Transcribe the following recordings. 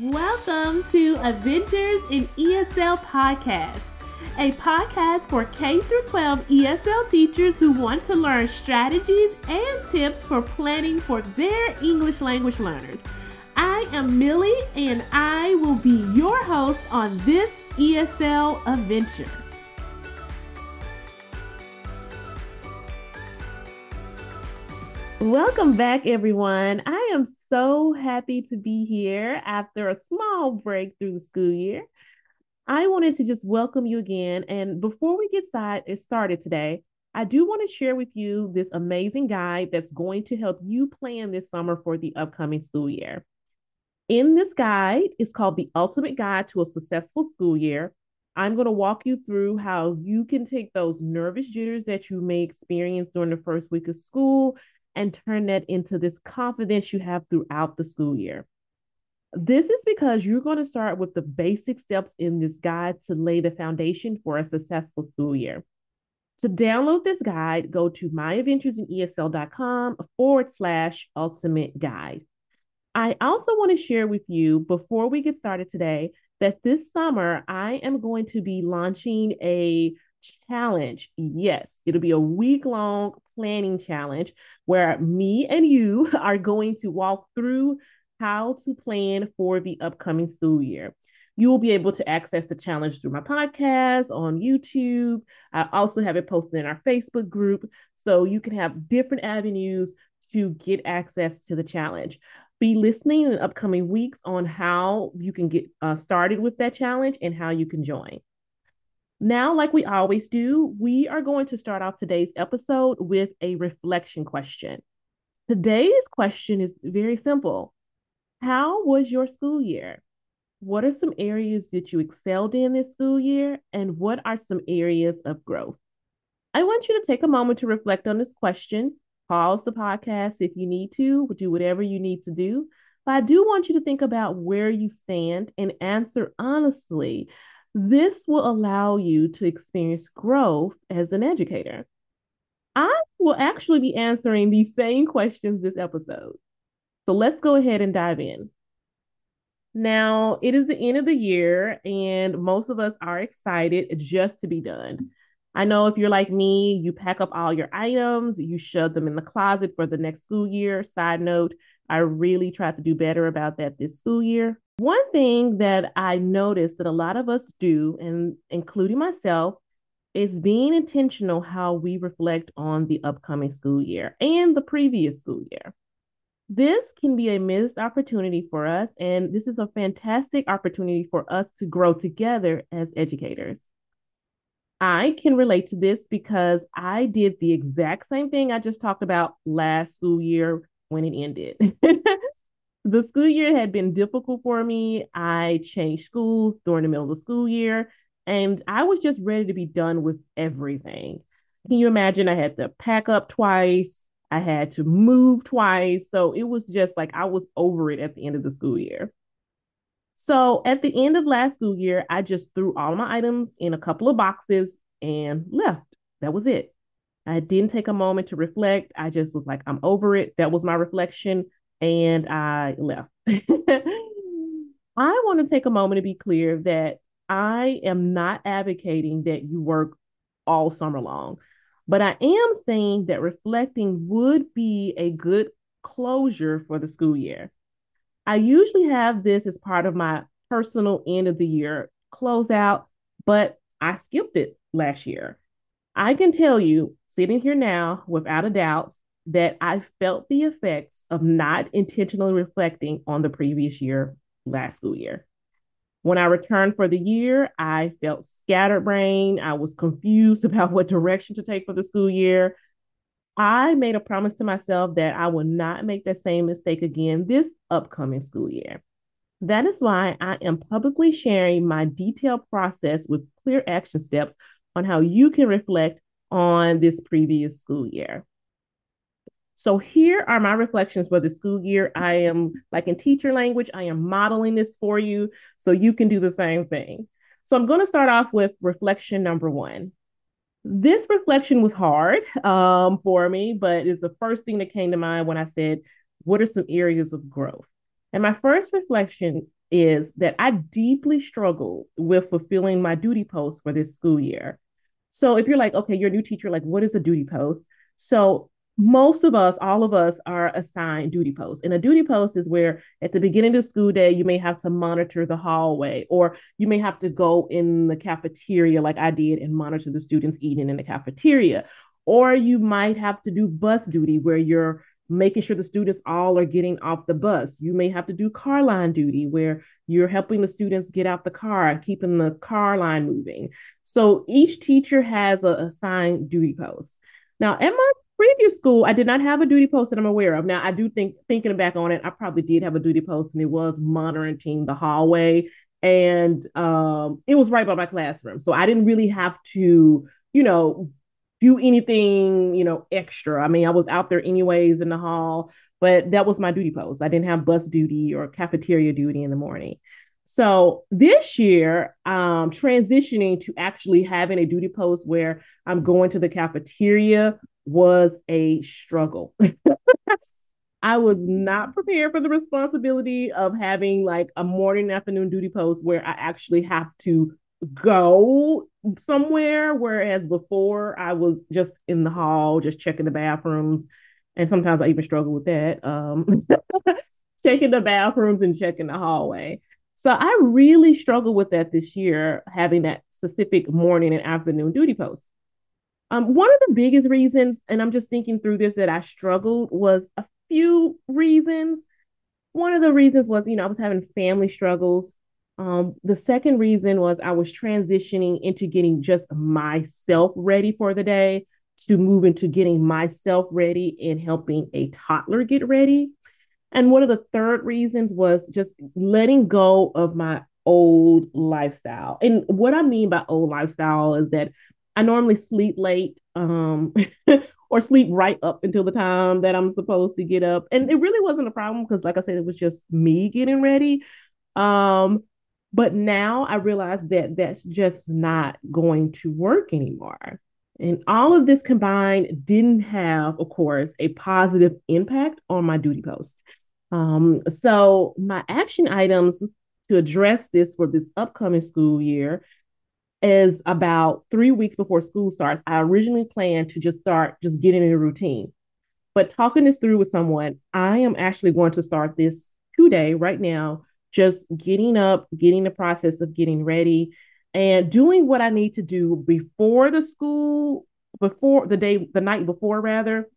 Welcome to Adventures in ESL Podcast, a podcast for K 12 ESL teachers who want to learn strategies and tips for planning for their English language learners. I am Millie and I will be your host on this ESL adventure. Welcome back, everyone. I am so happy to be here after a small break through the school year. I wanted to just welcome you again. And before we get started today, I do want to share with you this amazing guide that's going to help you plan this summer for the upcoming school year. In this guide, it's called The Ultimate Guide to a Successful School Year. I'm going to walk you through how you can take those nervous jitters that you may experience during the first week of school and turn that into this confidence you have throughout the school year. This is because you're going to start with the basic steps in this guide to lay the foundation for a successful school year. To download this guide, go to myadventuresinESL.com forward slash ultimate guide. I also want to share with you before we get started today that this summer I am going to be launching a challenge. Yes, it'll be a week long planning challenge where me and you are going to walk through how to plan for the upcoming school year. You will be able to access the challenge through my podcast on YouTube. I also have it posted in our Facebook group. So you can have different avenues to get access to the challenge. Be listening in upcoming weeks on how you can get uh, started with that challenge and how you can join. Now, like we always do, we are going to start off today's episode with a reflection question. Today's question is very simple How was your school year? What are some areas that you excelled in this school year? And what are some areas of growth? I want you to take a moment to reflect on this question. Pause the podcast if you need to, do whatever you need to do. But I do want you to think about where you stand and answer honestly this will allow you to experience growth as an educator. I will actually be answering these same questions this episode. So let's go ahead and dive in. Now, it is the end of the year, and most of us are excited just to be done. I know if you're like me, you pack up all your items, you shove them in the closet for the next school year. Side note, I really tried to do better about that this school year. One thing that I noticed that a lot of us do, and including myself, is being intentional how we reflect on the upcoming school year and the previous school year. This can be a missed opportunity for us, and this is a fantastic opportunity for us to grow together as educators. I can relate to this because I did the exact same thing I just talked about last school year when it ended. the school year had been difficult for me. I changed schools during the middle of the school year, and I was just ready to be done with everything. Can you imagine? I had to pack up twice, I had to move twice. So it was just like I was over it at the end of the school year. So at the end of last school year, I just threw all my items in a couple of boxes and left. That was it. I didn't take a moment to reflect. I just was like, I'm over it. That was my reflection and I left. I want to take a moment to be clear that I am not advocating that you work all summer long, but I am saying that reflecting would be a good closure for the school year. I usually have this as part of my personal end of the year closeout, but I skipped it last year. I can tell you, sitting here now, without a doubt, that I felt the effects of not intentionally reflecting on the previous year, last school year. When I returned for the year, I felt scatterbrained. I was confused about what direction to take for the school year. I made a promise to myself that I will not make that same mistake again this upcoming school year. That is why I am publicly sharing my detailed process with clear action steps on how you can reflect on this previous school year. So here are my reflections for the school year. I am like in teacher language, I am modeling this for you so you can do the same thing. So I'm going to start off with reflection number one. This reflection was hard um, for me, but it's the first thing that came to mind when I said, What are some areas of growth? And my first reflection is that I deeply struggle with fulfilling my duty post for this school year. So if you're like, okay, you're a new teacher, like what is a duty post? So most of us, all of us are assigned duty posts. And a duty post is where at the beginning of the school day, you may have to monitor the hallway, or you may have to go in the cafeteria, like I did, and monitor the students eating in the cafeteria. Or you might have to do bus duty where you're making sure the students all are getting off the bus. You may have to do car line duty where you're helping the students get out the car, keeping the car line moving. So each teacher has a assigned duty post. Now, at my previous school, I did not have a duty post that I'm aware of. Now, I do think, thinking back on it, I probably did have a duty post, and it was monitoring the hallway, and um, it was right by my classroom, so I didn't really have to, you know, do anything, you know, extra. I mean, I was out there anyways in the hall, but that was my duty post. I didn't have bus duty or cafeteria duty in the morning. So this year, um, transitioning to actually having a duty post where I'm going to the cafeteria was a struggle. I was not prepared for the responsibility of having like a morning afternoon duty post where I actually have to go somewhere. Whereas before I was just in the hall, just checking the bathrooms. And sometimes I even struggle with that. Um, checking the bathrooms and checking the hallway. So I really struggled with that this year, having that specific morning and afternoon duty post. Um, one of the biggest reasons, and I'm just thinking through this, that I struggled was a few reasons. One of the reasons was, you know, I was having family struggles. Um, the second reason was I was transitioning into getting just myself ready for the day to move into getting myself ready and helping a toddler get ready. And one of the third reasons was just letting go of my old lifestyle. And what I mean by old lifestyle is that I normally sleep late um, or sleep right up until the time that I'm supposed to get up. And it really wasn't a problem because, like I said, it was just me getting ready. Um, but now I realize that that's just not going to work anymore. And all of this combined didn't have, of course, a positive impact on my duty post. Um, so, my action items to address this for this upcoming school year is about three weeks before school starts. I originally planned to just start just getting in a routine. But talking this through with someone, I am actually going to start this today, right now, just getting up, getting the process of getting ready, and doing what I need to do before the school, before the day, the night before, rather,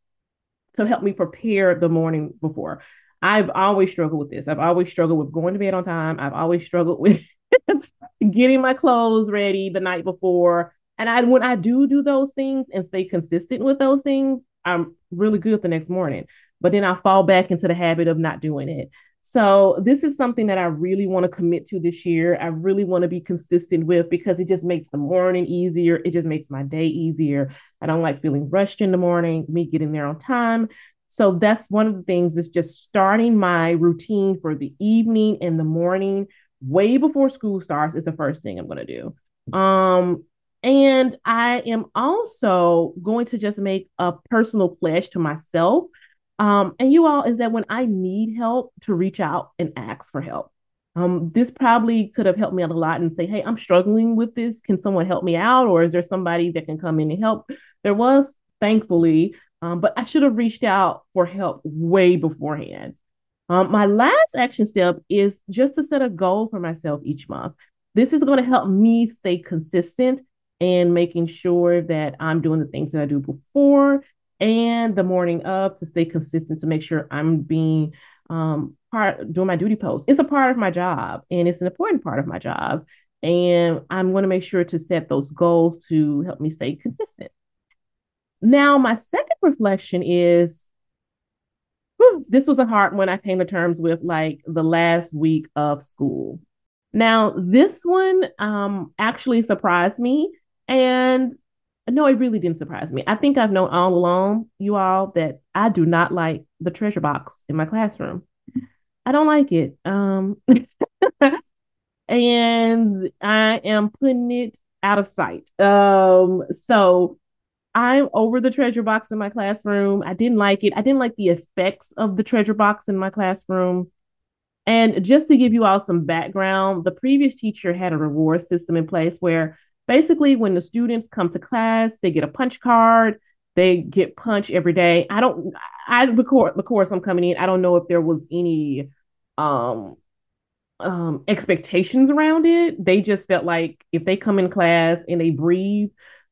to help me prepare the morning before. I've always struggled with this. I've always struggled with going to bed on time. I've always struggled with getting my clothes ready the night before. And I when I do do those things and stay consistent with those things, I'm really good the next morning. But then I fall back into the habit of not doing it. So this is something that I really want to commit to this year. I really want to be consistent with because it just makes the morning easier. It just makes my day easier. I don't like feeling rushed in the morning, me getting there on time. So that's one of the things is just starting my routine for the evening and the morning way before school starts is the first thing I'm going to do. Um, and I am also going to just make a personal pledge to myself. Um, and you all is that when I need help to reach out and ask for help. Um, this probably could have helped me out a lot and say, hey, I'm struggling with this. Can someone help me out? Or is there somebody that can come in and help? There was, thankfully, um, but I should have reached out for help way beforehand. Um, my last action step is just to set a goal for myself each month. This is going to help me stay consistent and making sure that I'm doing the things that I do before and the morning of to stay consistent to make sure I'm being um, part doing my duty post. It's a part of my job and it's an important part of my job. And I'm going to make sure to set those goals to help me stay consistent. Now, my second reflection is this was a hard one I came to terms with like the last week of school. Now, this one um, actually surprised me. And no, it really didn't surprise me. I think I've known all along, you all, that I do not like the treasure box in my classroom. I don't like it. Um, and I am putting it out of sight. Um, so I'm over the treasure box in my classroom. I didn't like it. I didn't like the effects of the treasure box in my classroom. And just to give you all some background, the previous teacher had a reward system in place where basically when the students come to class, they get a punch card, they get punched every day. I don't I record of course I'm coming in. I don't know if there was any um um expectations around it. They just felt like if they come in class and they breathe,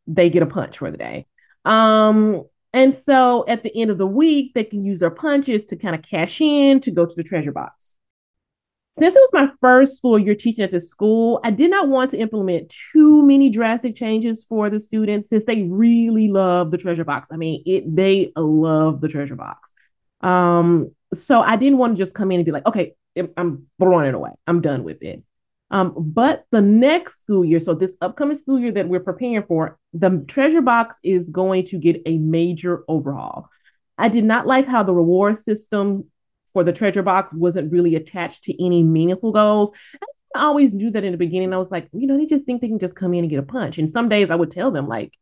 they get a punch for the day. Um and so at the end of the week, they can use their punches to kind of cash in to go to the treasure box since it was my first school year teaching at the school, I did not want to implement too many drastic changes for the students since they really love the treasure box. I mean, it they love the treasure box. Um, so I didn't want to just come in and be like, okay, I'm throwing it away. I'm done with it. Um, but the next school year, so this upcoming school year that we're preparing for, the treasure box is going to get a major overhaul. I did not like how the reward system for the treasure box wasn't really attached to any meaningful goals. I always knew that in the beginning. I was like, you know, they just think they can just come in and get a punch. And some days I would tell them, like,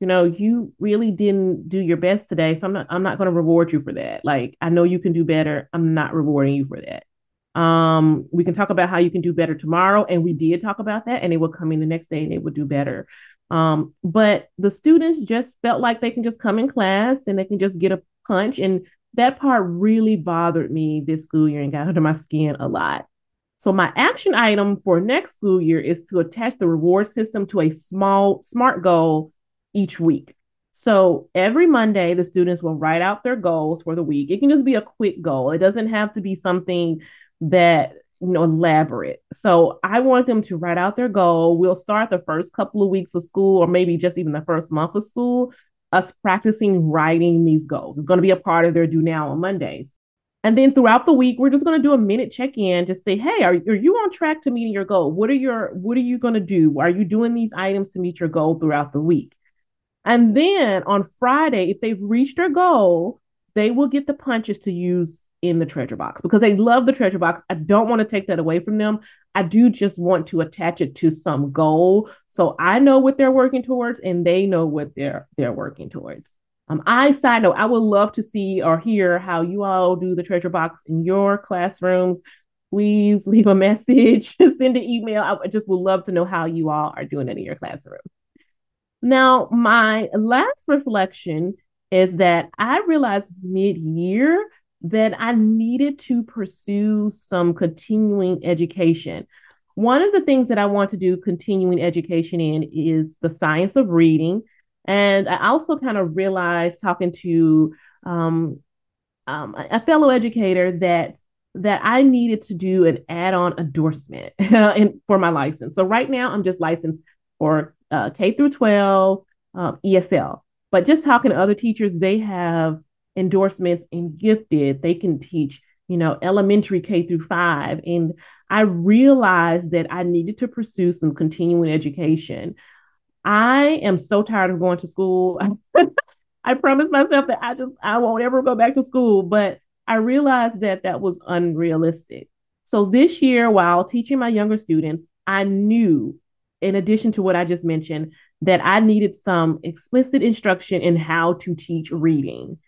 you know, you really didn't do your best today. So I'm not I'm not gonna reward you for that. Like, I know you can do better. I'm not rewarding you for that. Um, we can talk about how you can do better tomorrow. And we did talk about that, and they would come in the next day and they would do better. Um, but the students just felt like they can just come in class and they can just get a punch and that part really bothered me this school year and got under my skin a lot. So my action item for next school year is to attach the reward system to a small smart goal each week. So every Monday, the students will write out their goals for the week. It can just be a quick goal. It doesn't have to be something that you know elaborate. So I want them to write out their goal. We'll start the first couple of weeks of school, or maybe just even the first month of school, us practicing writing these goals. It's going to be a part of their do now on Mondays. And then throughout the week, we're just going to do a minute check in to say, hey, are, are you on track to meeting your goal? What are your what are you going to do? Are you doing these items to meet your goal throughout the week? And then on Friday, if they've reached their goal, they will get the punches to use in the treasure box because they love the treasure box. I don't want to take that away from them. I do just want to attach it to some goal so I know what they're working towards and they know what they're they're working towards. Um, I side note, I would love to see or hear how you all do the treasure box in your classrooms. Please leave a message, send an email. I just would love to know how you all are doing it in your classroom. Now, my last reflection is that I realized mid year that I needed to pursue some continuing education. One of the things that I want to do continuing education in is the science of reading. And I also kind of realized talking to um, um, a fellow educator that that I needed to do an add-on endorsement in, for my license. So right now I'm just licensed for uh, K through 12 um, ESL. But just talking to other teachers, they have endorsements in gifted. They can teach, you know, elementary K through five. And I realized that I needed to pursue some continuing education. I am so tired of going to school. I promised myself that I just I won't ever go back to school, but I realized that that was unrealistic. So this year while teaching my younger students, I knew in addition to what I just mentioned that I needed some explicit instruction in how to teach reading.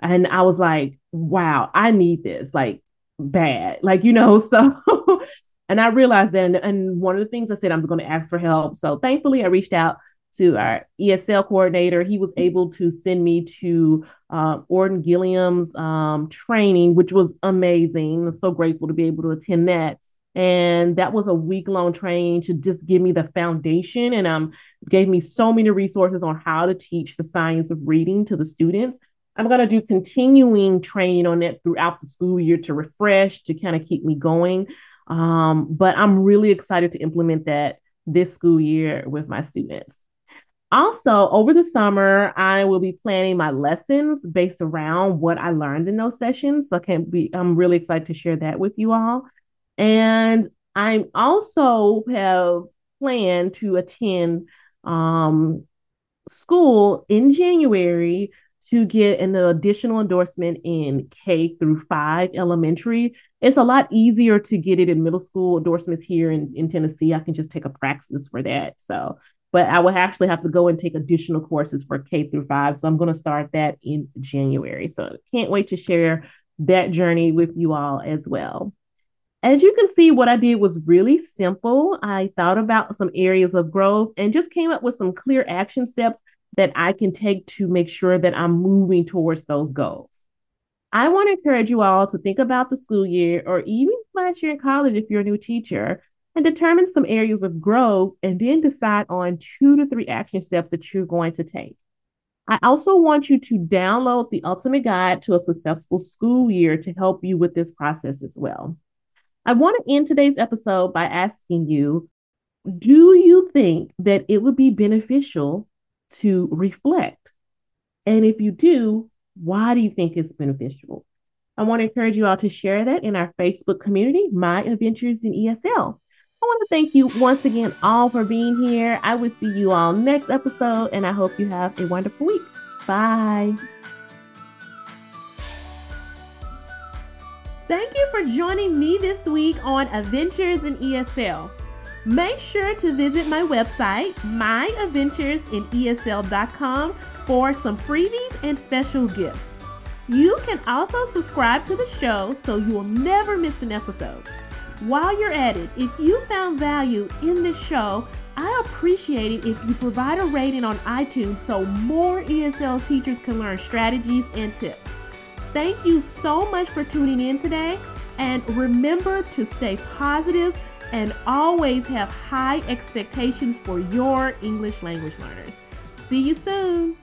And I was like, wow, I need this like bad. Like, you know, so and I realized that and, and one of the things I said I was going to ask for help. So thankfully I reached out to our ESL coordinator. He was able to send me to uh, Orton Gillingham's um, training, which was amazing. I'm so grateful to be able to attend that. And that was a week long training to just give me the foundation and um, gave me so many resources on how to teach the science of reading to the students. I'm going to do continuing training on that throughout the school year to refresh, to kind of keep me going. Um, but I'm really excited to implement that this school year with my students. Also, over the summer, I will be planning my lessons based around what I learned in those sessions. So I can be, I'm really excited to share that with you all. And I also have planned to attend um, school in January to get an additional endorsement in K through five elementary. It's a lot easier to get it in middle school endorsements here in, in Tennessee. I can just take a praxis for that. So, but I will actually have to go and take additional courses for K through five. So I'm going to start that in January. So can't wait to share that journey with you all as well. As you can see, what I did was really simple. I thought about some areas of growth and just came up with some clear action steps that I can take to make sure that I'm moving towards those goals. I want to encourage you all to think about the school year or even last year in college if you're a new teacher and determine some areas of growth and then decide on two to three action steps that you're going to take. I also want you to download the Ultimate Guide to a Successful School Year to help you with this process as well. I want to end today's episode by asking you Do you think that it would be beneficial to reflect? And if you do, why do you think it's beneficial? I want to encourage you all to share that in our Facebook community, My Adventures in ESL. I want to thank you once again all for being here. I will see you all next episode, and I hope you have a wonderful week. Bye. Thank you for joining me this week on Adventures in ESL. Make sure to visit my website, myadventuresinesl.com, for some freebies and special gifts. You can also subscribe to the show so you will never miss an episode. While you're at it, if you found value in this show, I appreciate it if you provide a rating on iTunes so more ESL teachers can learn strategies and tips. Thank you so much for tuning in today. And remember to stay positive and always have high expectations for your English language learners. See you soon.